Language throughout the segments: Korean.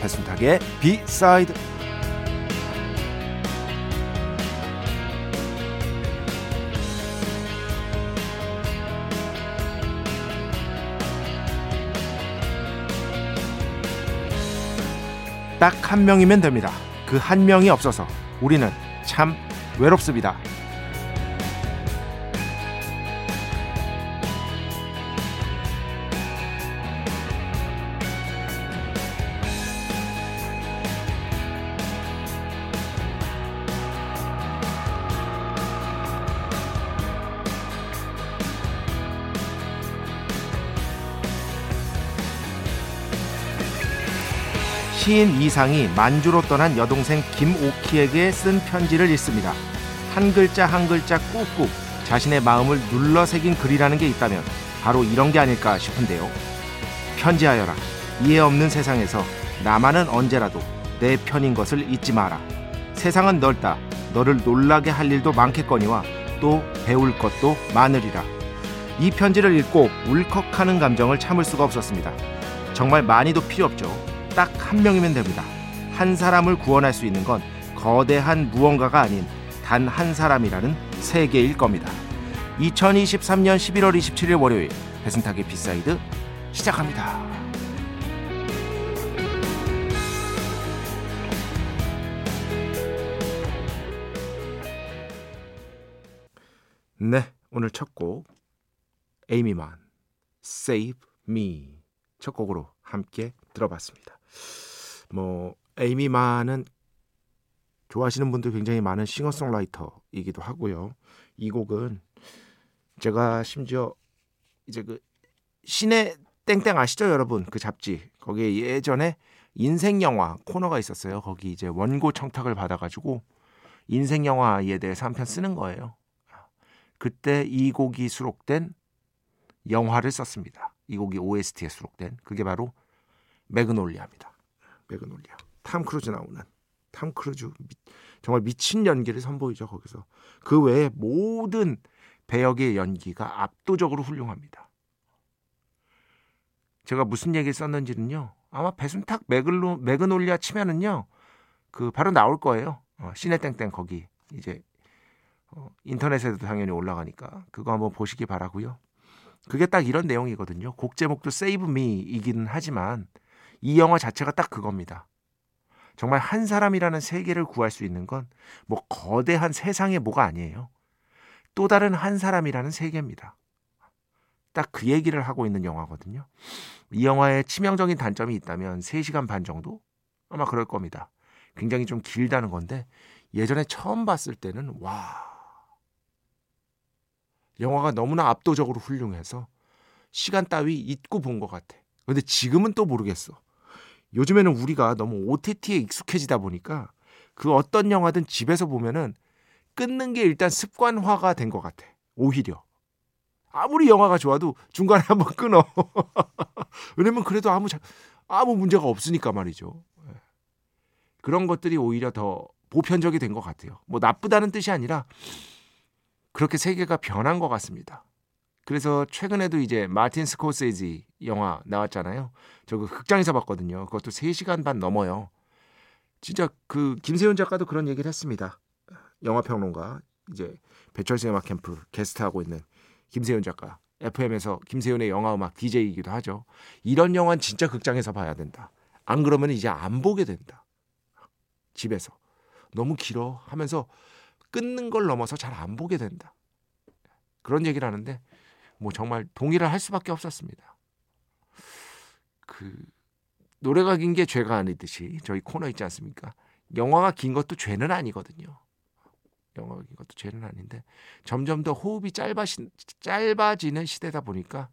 배순탁의 비사이드 딱 한 명이면 됩니다. 그 한 명이 없어서 우리는 참 외롭습니다. 시인 이상이 만주로 떠난 여동생 김오키에게 쓴 편지를 읽습니다. 한 글자 한 글자 꾹꾹 자신의 마음을 눌러 새긴 글이라는 게 있다면 바로 이런 게 아닐까 싶은데요. 편지하여라. 이해 없는 세상에서 나만은 언제라도 내 편인 것을 잊지 마라. 세상은 넓다. 너를 놀라게 할 일도 많겠거니와 또 배울 것도 많으리라. 이 편지를 읽고 울컥하는 감정을 참을 수가 없었습니다. 정말 많이도 필요 없죠. 딱 한 명이면 됩니다. 한 사람을 구원할 수 있는 건 거대한 무언가가 아닌 단 한 사람이라는 세계일 겁니다. 2023년 11월 27일 월요일 배순탁의 B side 시작합니다. 네, 오늘 첫 곡 에이미만 Save Me 첫 곡으로 함께 들어봤습니다. 뭐 에이미만은 좋아하시는 분들 굉장히 많은 싱어송라이터이기도 하고요. 이 곡은 제가 심지어 이제 그 신의 땡땡 아시죠, 여러분? 그 잡지 거기에 예전에 인생 영화 코너가 있었어요. 거기 이제 원고 청탁을 받아가지고 인생 영화에 대해서 한 편 쓰는 거예요. 그때 이 곡이 수록된 영화를 썼습니다. 이 곡이 OST에 수록된 그게 바로 매그놀리아입니다. 매그놀리아. 탐 크루즈 나오는 탐 크루즈 미, 정말 미친 연기를 선보이죠 거기서 그 외에 모든 배역의 연기가 압도적으로 훌륭합니다. 제가 무슨 얘기를 썼는지는요 아마 배순탁 매글로 매그놀리아 치면은요 그 바로 나올 거예요. 어, 시네땡땡 거기 이제 어, 인터넷에도 당연히 올라가니까 그거 한번 보시기 바라고요. 그게 딱 이런 내용이거든요. 곡 제목도 Save Me이기는 하지만 이 영화 자체가 딱 그겁니다. 정말 한 사람이라는 세계를 구할 수 있는 건 뭐 거대한 세상의 뭐가 아니에요. 또 다른 한 사람이라는 세계입니다. 딱 그 얘기를 하고 있는 영화거든요. 이 영화의 치명적인 단점이 있다면 3시간 반 정도? 아마 그럴 겁니다. 굉장히 좀 길다는 건데 예전에 처음 봤을 때는 와 영화가 너무나 압도적으로 훌륭해서 시간 따위 잊고 본 것 같아. 근데 지금은 또 모르겠어. 요즘에는 우리가 너무 OTT에 익숙해지다 보니까 그 어떤 영화든 집에서 보면은 끊는 게 일단 습관화가 된 것 같아. 오히려. 아무리 영화가 좋아도 중간에 한번 끊어. 왜냐면 그래도 아무, 아무 문제가 없으니까 말이죠. 예. 그런 것들이 오히려 더 보편적이 된 것 같아요. 뭐 나쁘다는 뜻이 아니라 그렇게 세계가 변한 것 같습니다. 그래서 최근에도 이제 마틴 스코세지 영화 나왔잖아요. 저 그 극장에서 봤거든요. 그것도 3시간 반 넘어요. 진짜 그 김세윤 작가도 그런 얘기를 했습니다. 영화 평론가 이제 배철수 음악 캠프 게스트하고 있는 김세윤 작가. FM에서 김세윤의 영화 음악 DJ이기도 하죠. 이런 영화는 진짜 극장에서 봐야 된다. 안 그러면 이제 안 보게 된다. 집에서. 너무 길어 하면서 끊는 걸 넘어서 잘 안 보게 된다. 그런 얘기를 하는데 뭐 정말 동의를 할 수밖에 없었습니다. 그 노래가 긴 게 죄가 아니듯이 저희 코너 있지 않습니까? 영화가 긴 것도 죄는 아니거든요. 영화가 긴 것도 죄는 아닌데 점점 더 호흡이 짧아시, 짧아지는 시대다 보니까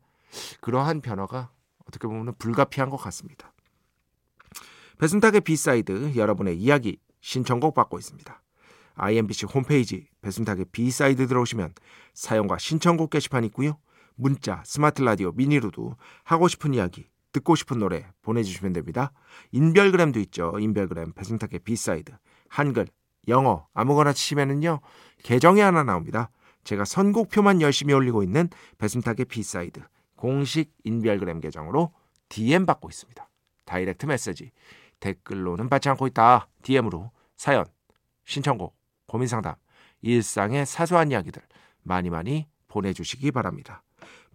그러한 변화가 어떻게 보면 불가피한 것 같습니다. 배순탁의 B side 여러분의 이야기 신청곡 받고 있습니다. IMBC 홈페이지 배순탁의 B side 들어오시면 사연과 신청곡 게시판 있고요. 문자, 스마트 라디오, 미니로도 하고 싶은 이야기, 듣고 싶은 노래 보내주시면 됩니다. 인별그램도 있죠. 인별그램 배순탁의 B side 한글, 영어 아무거나 치시면은요 계정이 하나 나옵니다. 제가 선곡표만 열심히 올리고 있는 배순탁의 B side 공식 인별그램 계정으로 DM 받고 있습니다. direct message 댓글로는 받지 않고 있다. DM으로 사연, 신청곡, 고민상담, 일상의 사소한 이야기들 많이 많이 보내주시기 바랍니다.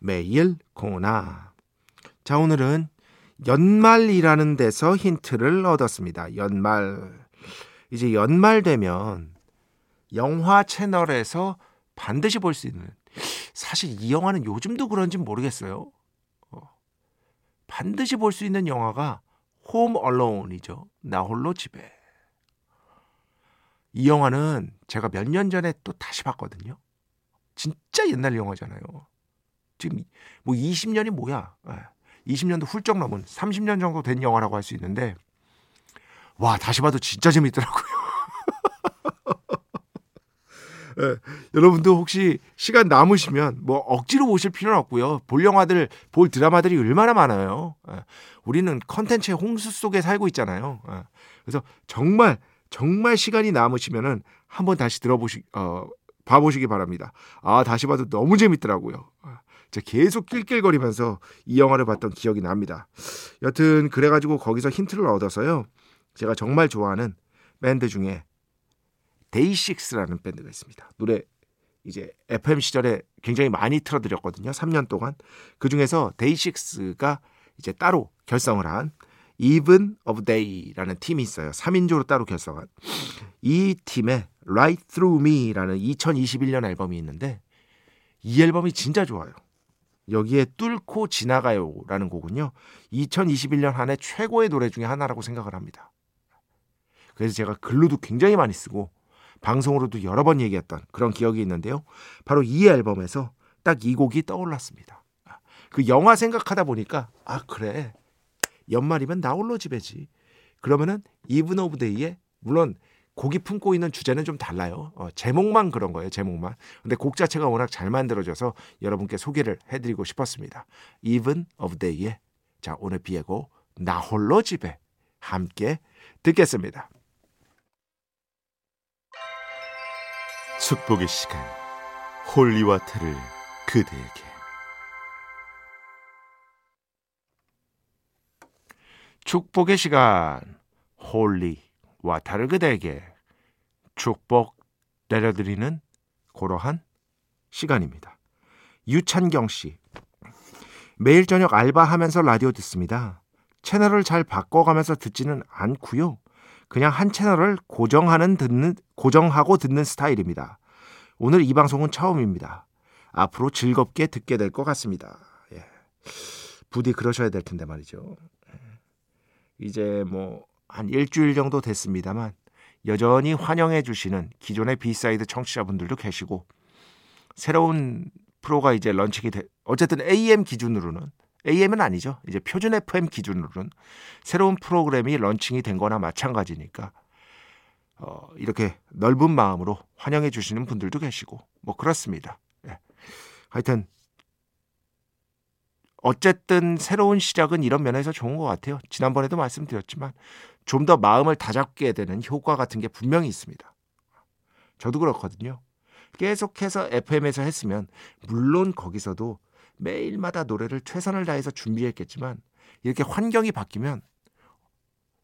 매일 코나 자 오늘은 연말이라는 데서 힌트를 얻었습니다. 연말 이제 연말 되면 영화 채널에서 반드시 볼 수 있는 사실 이 영화는 요즘도 그런지 모르겠어요. 어. 반드시 볼 수 있는 영화가 홈 얼론이죠. 나 홀로 집에. 이 영화는 제가 몇 년 전에 또 다시 봤거든요. 진짜 옛날 영화잖아요. 지금 뭐 20년이 뭐야? 20년도 예. 훌쩍 넘은 30년 정도 된 영화라고 할 수 있는데 와 다시 봐도 진짜 재밌더라고요. 네, 여러분도 혹시 시간 남으시면 뭐 억지로 보실 필요는 없고요. 볼 영화들, 볼 드라마들이 얼마나 많아요. 네, 우리는 컨텐츠의 홍수 속에 살고 있잖아요. 네, 그래서 정말 정말 시간이 남으시면은 한번 다시 들어보시 어 봐보시기 바랍니다. 아 다시 봐도 너무 재밌더라고요. 계속 낄낄거리면서 이 영화를 봤던 기억이 납니다. 여튼 그래가지고 거기서 힌트를 얻어서요. 제가 정말 좋아하는 밴드 중에 데이식스라는 밴드가 있습니다. 노래 이제 FM 시절에 굉장히 많이 틀어드렸거든요. 3년 동안. 그 중에서 데이식스가 이제 따로 결성을 한 Even of Day라는 팀이 있어요. 3인조로 따로 결성한. 이 팀의 Right Through Me라는 2021년 앨범이 있는데 이 앨범이 진짜 좋아요. 여기에 뚫고 지나가요라는 곡은요. 2021년 한 해 최고의 노래 중에 하나라고 생각을 합니다. 그래서 제가 글로도 굉장히 많이 쓰고 방송으로도 여러 번 얘기했던 그런 기억이 있는데요. 바로 이 앨범에서 딱 이 곡이 떠올랐습니다. 그 영화 생각하다 보니까 아 그래 연말이면 나 홀로 집에지. 그러면은 Even of Day의 물론 곡이 품고 있는 주제는 좀 달라요. 어, 제목만 그런 거예요. 제목만. 근데 곡 자체가 워낙 잘 만들어져서 여러분께 소개를 해드리고 싶었습니다. Even of Day의 자 오늘 B의 곡 나 홀로 집에 함께 듣겠습니다. 축복의 시간 holy water를 그대에게 축복의 시간 holy water를 그대에게 축복 내려드리는 고러한 시간입니다. 유찬경 씨 매일 저녁 알바하면서 라디오 듣습니다. 채널을 잘 바꿔가면서 듣지는 않고요. 그냥 한 채널을 고정하는 듣는 고정하고 듣는 스타일입니다. 오늘 이 방송은 처음입니다. 앞으로 즐겁게 듣게 될 것 같습니다. 예. 부디 그러셔야 될 텐데 말이죠. 예. 이제 뭐 한 일주일 정도 됐습니다만 여전히 환영해 주시는 기존의 B side 청취자분들도 계시고 새로운 프로가 이제 launching이 돼 어쨌든 AM 기준으로는 AM은 아니죠. 이제 표준 FM 기준으로는 새로운 프로그램이 런칭이 된 거나 마찬가지니까 어, 이렇게 넓은 마음으로 환영해 주시는 분들도 계시고 뭐 그렇습니다. 예. 하여튼 어쨌든 새로운 시작은 이런 면에서 좋은 것 같아요. 지난번에도 말씀드렸지만 좀 더 마음을 다잡게 되는 효과 같은 게 분명히 있습니다. 저도 그렇거든요. 계속해서 FM에서 했으면 물론 거기서도 매일마다 노래를 최선을 다해서 준비했겠지만 이렇게 환경이 바뀌면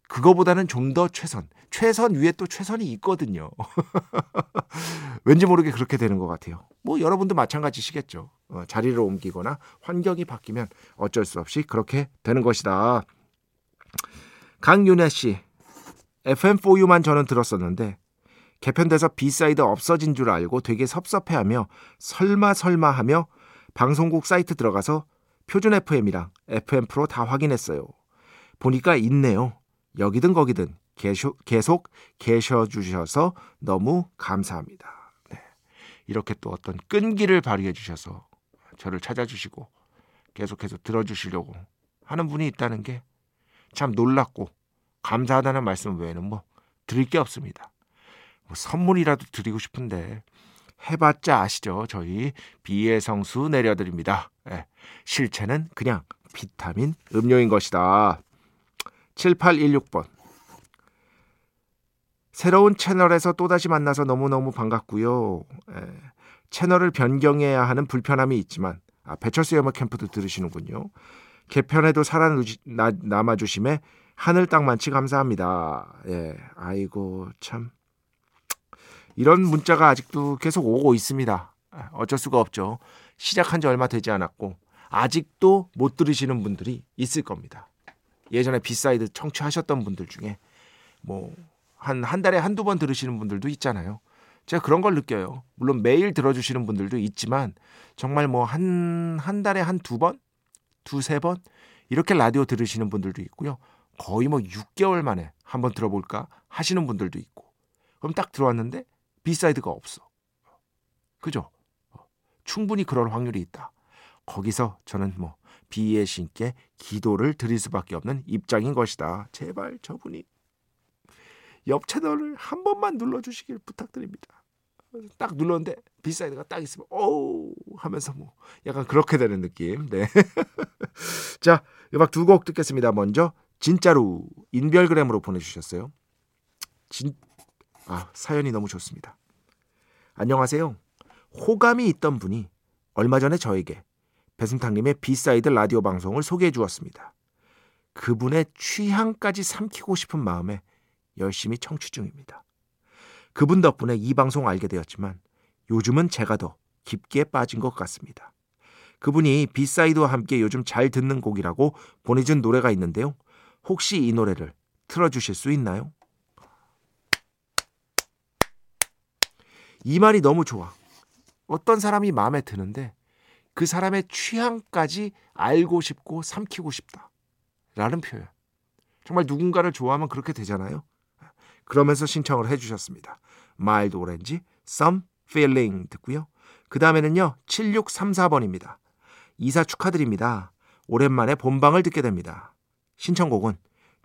그거보다는 좀 더 최선, 최선 위에 또 최선이 있거든요. 왠지 모르게 그렇게 되는 것 같아요. 뭐 여러분도 마찬가지시겠죠. 어, 자리를 옮기거나 환경이 바뀌면 어쩔 수 없이 그렇게 되는 것이다. 강윤혜 씨, FM4U만 저는 들었었는데 개편돼서 B side 없어진 줄 알고 되게 섭섭해하며 설마 설마 하며 방송국 사이트 들어가서 표준 FM이랑 FM 프로 다 확인했어요. 보니까 있네요. 여기든 거기든 계속, 계속 계셔 주셔서 너무 감사합니다. 네. 이렇게 또 어떤 끈기를 발휘해 주셔서 저를 찾아주시고 계속해서 들어주시려고 하는 분이 있다는 게 참 놀랍고 감사하다는 말씀 외에는 뭐 드릴 게 없습니다. 뭐 선물이라도 드리고 싶은데 해봤자 아시죠? 저희 비의 성수 내려드립니다. 네. 실체는 그냥 비타민 음료인 것이다. 7816번. 새로운 채널에서 또다시 만나서 너무너무 반갑고요. 에, 채널을 변경해야 하는 불편함이 있지만 아, 배철수 음악 캠프도 들으시는군요. 개편에도 살아 남아 주심에 하늘 땅만치 감사합니다. 예, 아이고 참 이런 문자가 아직도 계속 오고 있습니다. 어쩔 수가 없죠. 시작한 지 얼마 되지 않았고 아직도 못 들으시는 분들이 있을 겁니다. 예전에 B side 청취하셨던 분들 중에 뭐 한 한 달에 한두 번 들으시는 분들도 있잖아요. 제가 그런 걸 느껴요. 물론 매일 들어주시는 분들도 있지만 정말 뭐 한 한 달에 한 두 번, 두세 번 이렇게 라디오 들으시는 분들도 있고요. 거의 뭐 6개월 만에 한번 들어볼까 하시는 분들도 있고. 그럼 딱 들어왔는데 B side가 없어. 그죠? 충분히 그럴 확률이 있다. 거기서 저는 뭐 B의 신께 기도를 드릴 수밖에 없는 입장인 것이다. 제발 저분이 옆 채널을 한 번만 눌러주시길 부탁드립니다. 딱 눌렀는데 B side가 딱 있으면 오 하면서 뭐 약간 그렇게 되는 느낌. 네. 자 음악 두 곡 듣겠습니다. 먼저 진짜로 인별그램으로 보내주셨어요. 진, 아 사연이 너무 좋습니다. 안녕하세요. 호감이 있던 분이 얼마 전에 저에게 배순탁님의 B side 라디오 방송을 소개해 주었습니다. 그분의 취향까지 삼키고 싶은 마음에 열심히 청취 중입니다. 그분 덕분에 이 방송 알게 되었지만 요즘은 제가 더 깊게 빠진 것 같습니다. 그분이 비사이드와 함께 요즘 잘 듣는 곡이라고 보내준 노래가 있는데요. 혹시 이 노래를 틀어주실 수 있나요? 이 말이 너무 좋아. 어떤 사람이 마음에 드는데 그 사람의 취향까지 알고 싶고 삼키고 싶다. 라는 표현. 정말 누군가를 좋아하면 그렇게 되잖아요. 그러면서 신청을 해주셨습니다. Mild Orange, Some Feeling 듣고요. 그 다음에는요, 7634번입니다. 이사 축하드립니다. 오랜만에 본방을 듣게 됩니다. 신청곡은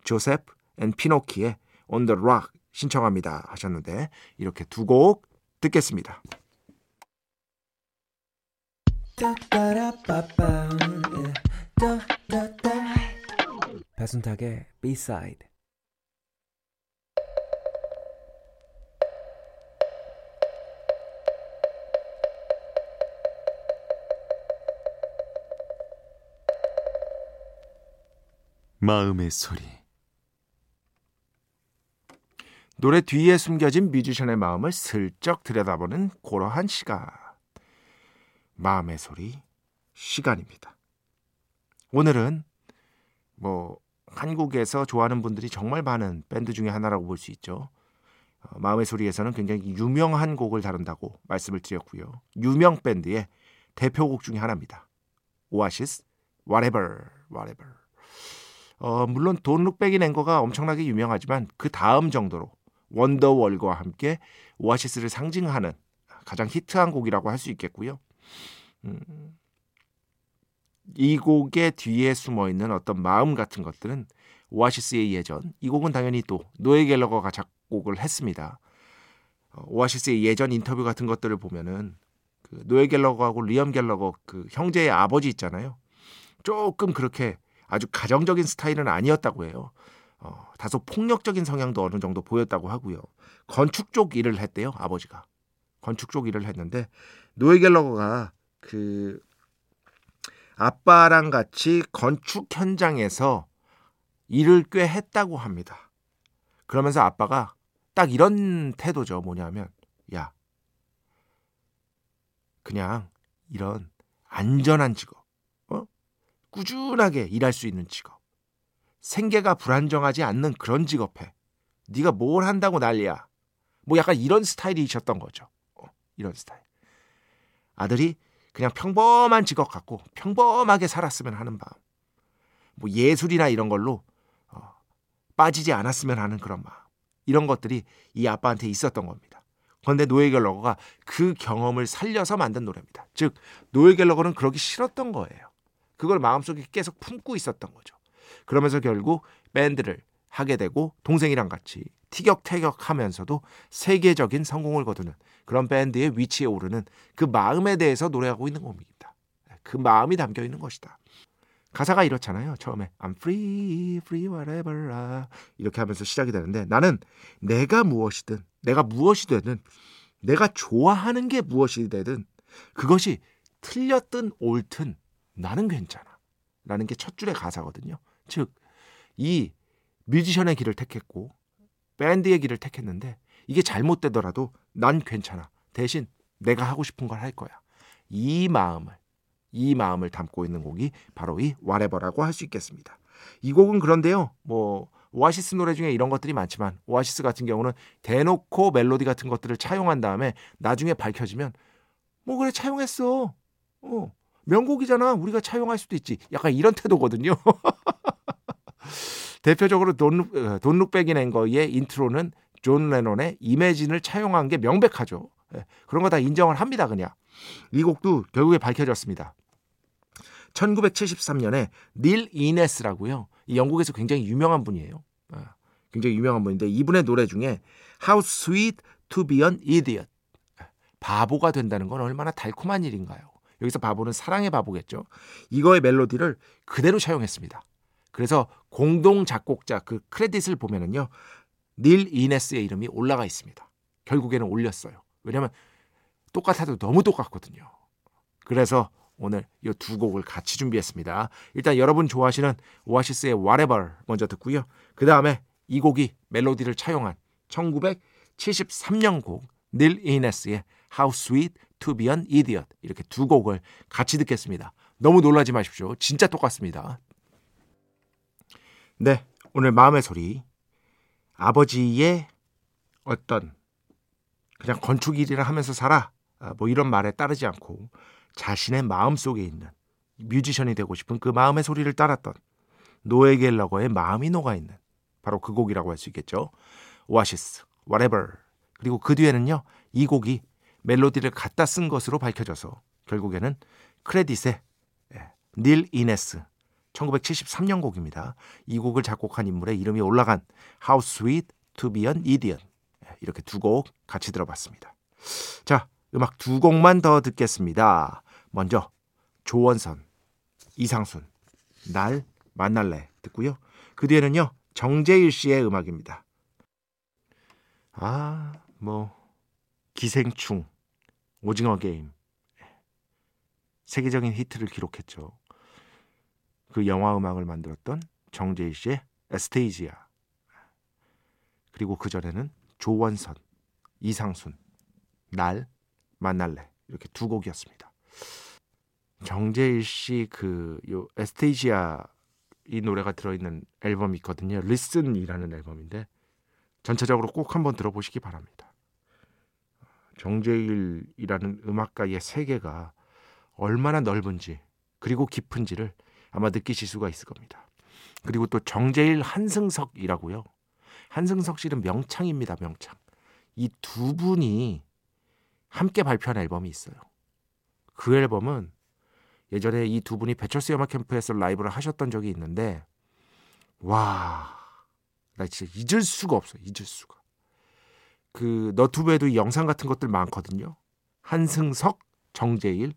조셉 앤 피노키의 On the Rock 신청합니다 하셨는데 이렇게 두 곡 듣겠습니다. 배순탁의 B-side. 마음의 소리. 노래 뒤에 숨겨진 뮤지션의 마음을 슬쩍 들여다보는 고러한 시간. 마음의 소리 시간입니다. 오늘은 뭐 한국에서 좋아하는 분들이 정말 많은 밴드 중에 하나라고 볼 수 있죠. 어, 마음의 소리에서는 굉장히 유명한 곡을 다룬다고 말씀을 드렸고요. 유명 밴드의 대표곡 중에 하나입니다. 오아시스 Whatever Whatever. 어, 물론 돈 룩백이 낸 거가 엄청나게 유명하지만 그 다음 정도로 원더월과 함께 오아시스를 상징하는 가장 히트한 곡이라고 할 수 있겠고요. 음, 이 곡의 뒤에 숨어 있는 어떤 마음 같은 것들은 오아시스의 예전 이 곡은 당연히 또 노에 갤러거가 작곡을 했습니다. 어, 오아시스의 예전 인터뷰 같은 것들을 보면은 그 노에 갤러거하고 리엄 갤러거 그 형제의 아버지 있잖아요. 조금 그렇게 아주 가정적인 스타일은 아니었다고 해요. 어, 다소 폭력적인 성향도 어느 정도 보였다고 하고요. 건축 쪽 일을 했대요, 아버지가. 건축 쪽 일을 했는데 노에 갤러거가 그 아빠랑 같이 건축 현장에서 일을 꽤 했다고 합니다. 그러면서 아빠가 딱 이런 태도죠. 뭐냐면 야 그냥 이런 안전한 직업, 어? 꾸준하게 일할 수 있는 직업, 생계가 불안정하지 않는 그런 직업해. 네가 뭘 한다고 난리야. 뭐 약간 이런 스타일이셨던 거죠. 어, 이런 스타일. 아들이 그냥 평범한 직업 갖고 평범하게 살았으면 하는 마음. 뭐 예술이나 이런 걸로 어, 빠지지 않았으면 하는 그런 마음. 이런 것들이 이 아빠한테 있었던 겁니다. 그런데 노예 갤러거가 그 경험을 살려서 만든 노래입니다. 즉 노예 갤러거는 그러기 싫었던 거예요. 그걸 마음속에 계속 품고 있었던 거죠. 그러면서 결국 밴드를 하게 되고 동생이랑 같이 티격태격하면서도 세계적인 성공을 거두는 그런 밴드의 위치에 오르는 그 마음에 대해서 노래하고 있는 겁니다. 그 마음이 담겨 있는 것이다. 가사가 이렇잖아요. 처음에 I'm free, free whatever I 이렇게 하면서 시작이 되는데 나는 내가 무엇이든 내가 무엇이 되든 내가 좋아하는 게 무엇이 되든 그것이 틀렸든 옳든 나는 괜찮아. 라는 게 첫 줄의 가사거든요. 즉, 이 뮤지션의 길을 택했고 밴드의 길을 택했는데 이게 잘못되더라도 난 괜찮아. 대신 내가 하고 싶은 걸 할 거야. 이 마음을 이 마음을 담고 있는 곡이 바로 이 Whatever라고 할 수 있겠습니다. 이 곡은 그런데요. 뭐 오아시스 노래 중에 이런 것들이 많지만 오아시스 같은 경우는 대놓고 멜로디 같은 것들을 차용한 다음에 나중에 밝혀지면 뭐 그래 차용했어. 어. 명곡이잖아. 우리가 차용할 수도 있지. 약간 이런 태도거든요. 대표적으로 Don't, Don't Look Back in Anger의 인트로는 존 레논의 Imagine을 차용한 게 명백하죠. 예, 그런 거 다 인정을 합니다. 그냥. 이 곡도 결국에 밝혀졌습니다. 1973년에 닐 이네스라고요. 이 영국에서 굉장히 유명한 분이에요. 아, 굉장히 유명한 분인데 이분의 노래 중에 How Sweet to Be an Idiot 바보가 된다는 건 얼마나 달콤한 일인가요? 여기서 바보는 사랑의 바보겠죠. 이거의 멜로디를 그대로 차용했습니다. 그래서 공동 작곡자 그 크레딧을 보면은요. 닐 이네스의 이름이 올라가 있습니다. 결국에는 올렸어요. 왜냐하면 똑같아도 너무 똑같거든요. 그래서 오늘 이 두 곡을 같이 준비했습니다. 일단 여러분 좋아하시는 오아시스의 Whatever 먼저 듣고요. 그 다음에 이 곡이 멜로디를 차용한 1973년 곡 닐 이네스의 How Sweet to be an Idiot 이렇게 두 곡을 같이 듣겠습니다. 너무 놀라지 마십시오. 진짜 똑같습니다. 네, 오늘 마음의 소리 아버지의 어떤 그냥 건축 일이라 하면서 살아 아, 뭐 이런 말에 따르지 않고 자신의 마음 속에 있는 뮤지션이 되고 싶은 그 마음의 소리를 따랐던 노에 갤러거의 마음이 녹아 있는 바로 그 곡이라고 할 수 있겠죠. 오아시스, Whatever. 그리고 그 뒤에는요 이 곡이 멜로디를 갖다 쓴 것으로 밝혀져서 결국에는 크레딧의 예, 닐 이네스 1973년 곡입니다. 이 곡을 작곡한 인물의 이름이 올라간 How Sweet to Be an Idiot 이렇게 두 곡 같이 들어봤습니다. 자, 음악 두 곡만 더 듣겠습니다. 먼저 조원선, 이상순, 날 만날래 듣고요. 그 뒤에는요 정재일 씨의 음악입니다. 아, 뭐 기생충, 오징어 게임 세계적인 히트를 기록했죠. 그 영화 음악을 만들었던 정재일 씨의 에스테이지아 그리고 그 전에는 조원선, 이상순, 날 만날래 이렇게 두 곡이었습니다. 정재일 씨그 에스테이지아 이 노래가 들어있는 앨범이 있거든요. 리슨이라는 앨범인데 전체적으로 꼭 한번 들어보시기 바랍니다. 정재일이라는 음악가의 세계가 얼마나 넓은지 그리고 깊은지를 아마 느끼실 수가 있을 겁니다. 그리고 또 정재일 한승석이라고요. 한승석 씨는 명창입니다. 명창. 이 두 분이 함께 발표한 앨범이 있어요. 그 앨범은 예전에 이 두 분이 배철수 음악 캠프에서 라이브를 하셨던 적이 있는데 와, 나 진짜 잊을 수가 없어. 잊을 수가. 그 너튜브에도 영상 같은 것들 많거든요. 한승석, 정재일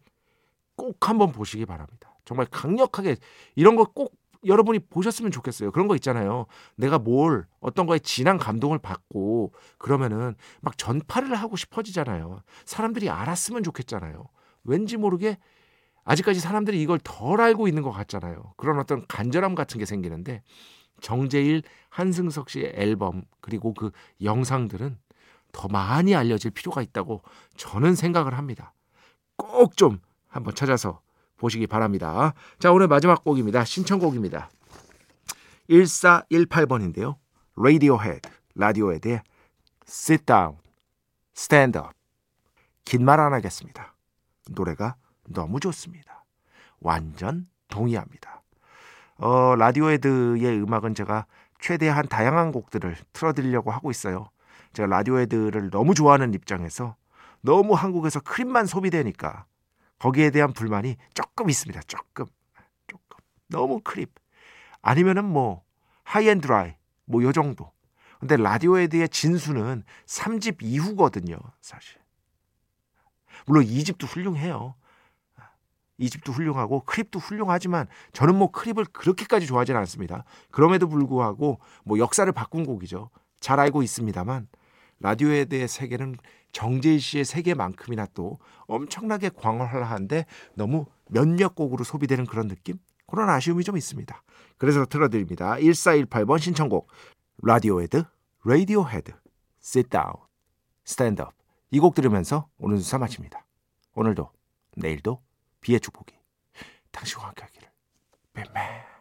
꼭 한번 보시기 바랍니다. 정말 강력하게 이런 거 꼭 여러분이 보셨으면 좋겠어요. 그런 거 있잖아요. 내가 뭘 어떤 거에 진한 감동을 받고 그러면은 막 전파를 하고 싶어지잖아요. 사람들이 알았으면 좋겠잖아요. 왠지 모르게 아직까지 사람들이 이걸 덜 알고 있는 것 같잖아요. 그런 어떤 간절함 같은 게 생기는데 정재일, 한승석 씨의 앨범 그리고 그 영상들은 더 많이 알려질 필요가 있다고 저는 생각을 합니다. 꼭 좀 한번 찾아서 보시기 바랍니다. 자, 오늘 마지막 곡입니다. 신청곡입니다. 1418번인데요. Radiohead, 라디오헤드의 Sit Down, Stand Up. 긴 말 안 하겠습니다. 노래가 너무 좋습니다. 완전 동의합니다. 어, 라디오헤드의 음악은 제가 최대한 다양한 곡들을 틀어드리려고 하고 있어요. 제가 라디오헤드를 너무 좋아하는 입장에서 너무 한국에서 Creep만 소비되니까 거기에 대한 불만이 조금 있습니다. 조금. 조금. 너무 Creep. 아니면은 뭐 High and Dry 뭐 요 정도. 근데 라디오헤드의 진수는 3집 이후거든요, 사실. 물론 2집도 훌륭해요. 2집도 훌륭하고 Creep도 훌륭하지만 저는 뭐 Creep을 그렇게까지 좋아하지는 않습니다. 그럼에도 불구하고 뭐 역사를 바꾼 곡이죠. 잘 알고 있습니다만 라디오헤드의 세계는 정재희 씨의 세계만큼이나 또 엄청나게 광활한데 너무 몇몇 곡으로 소비되는 그런 느낌? 그런 아쉬움이 좀 있습니다. 그래서 틀어드립니다. 1418번 신청곡 라디오헤드, Radiohead, Sit Down, Stand Up 이 곡 들으면서 오늘 수사 마칩니다. 오늘도 내일도 비의 축복이 당신과 함께 하기를.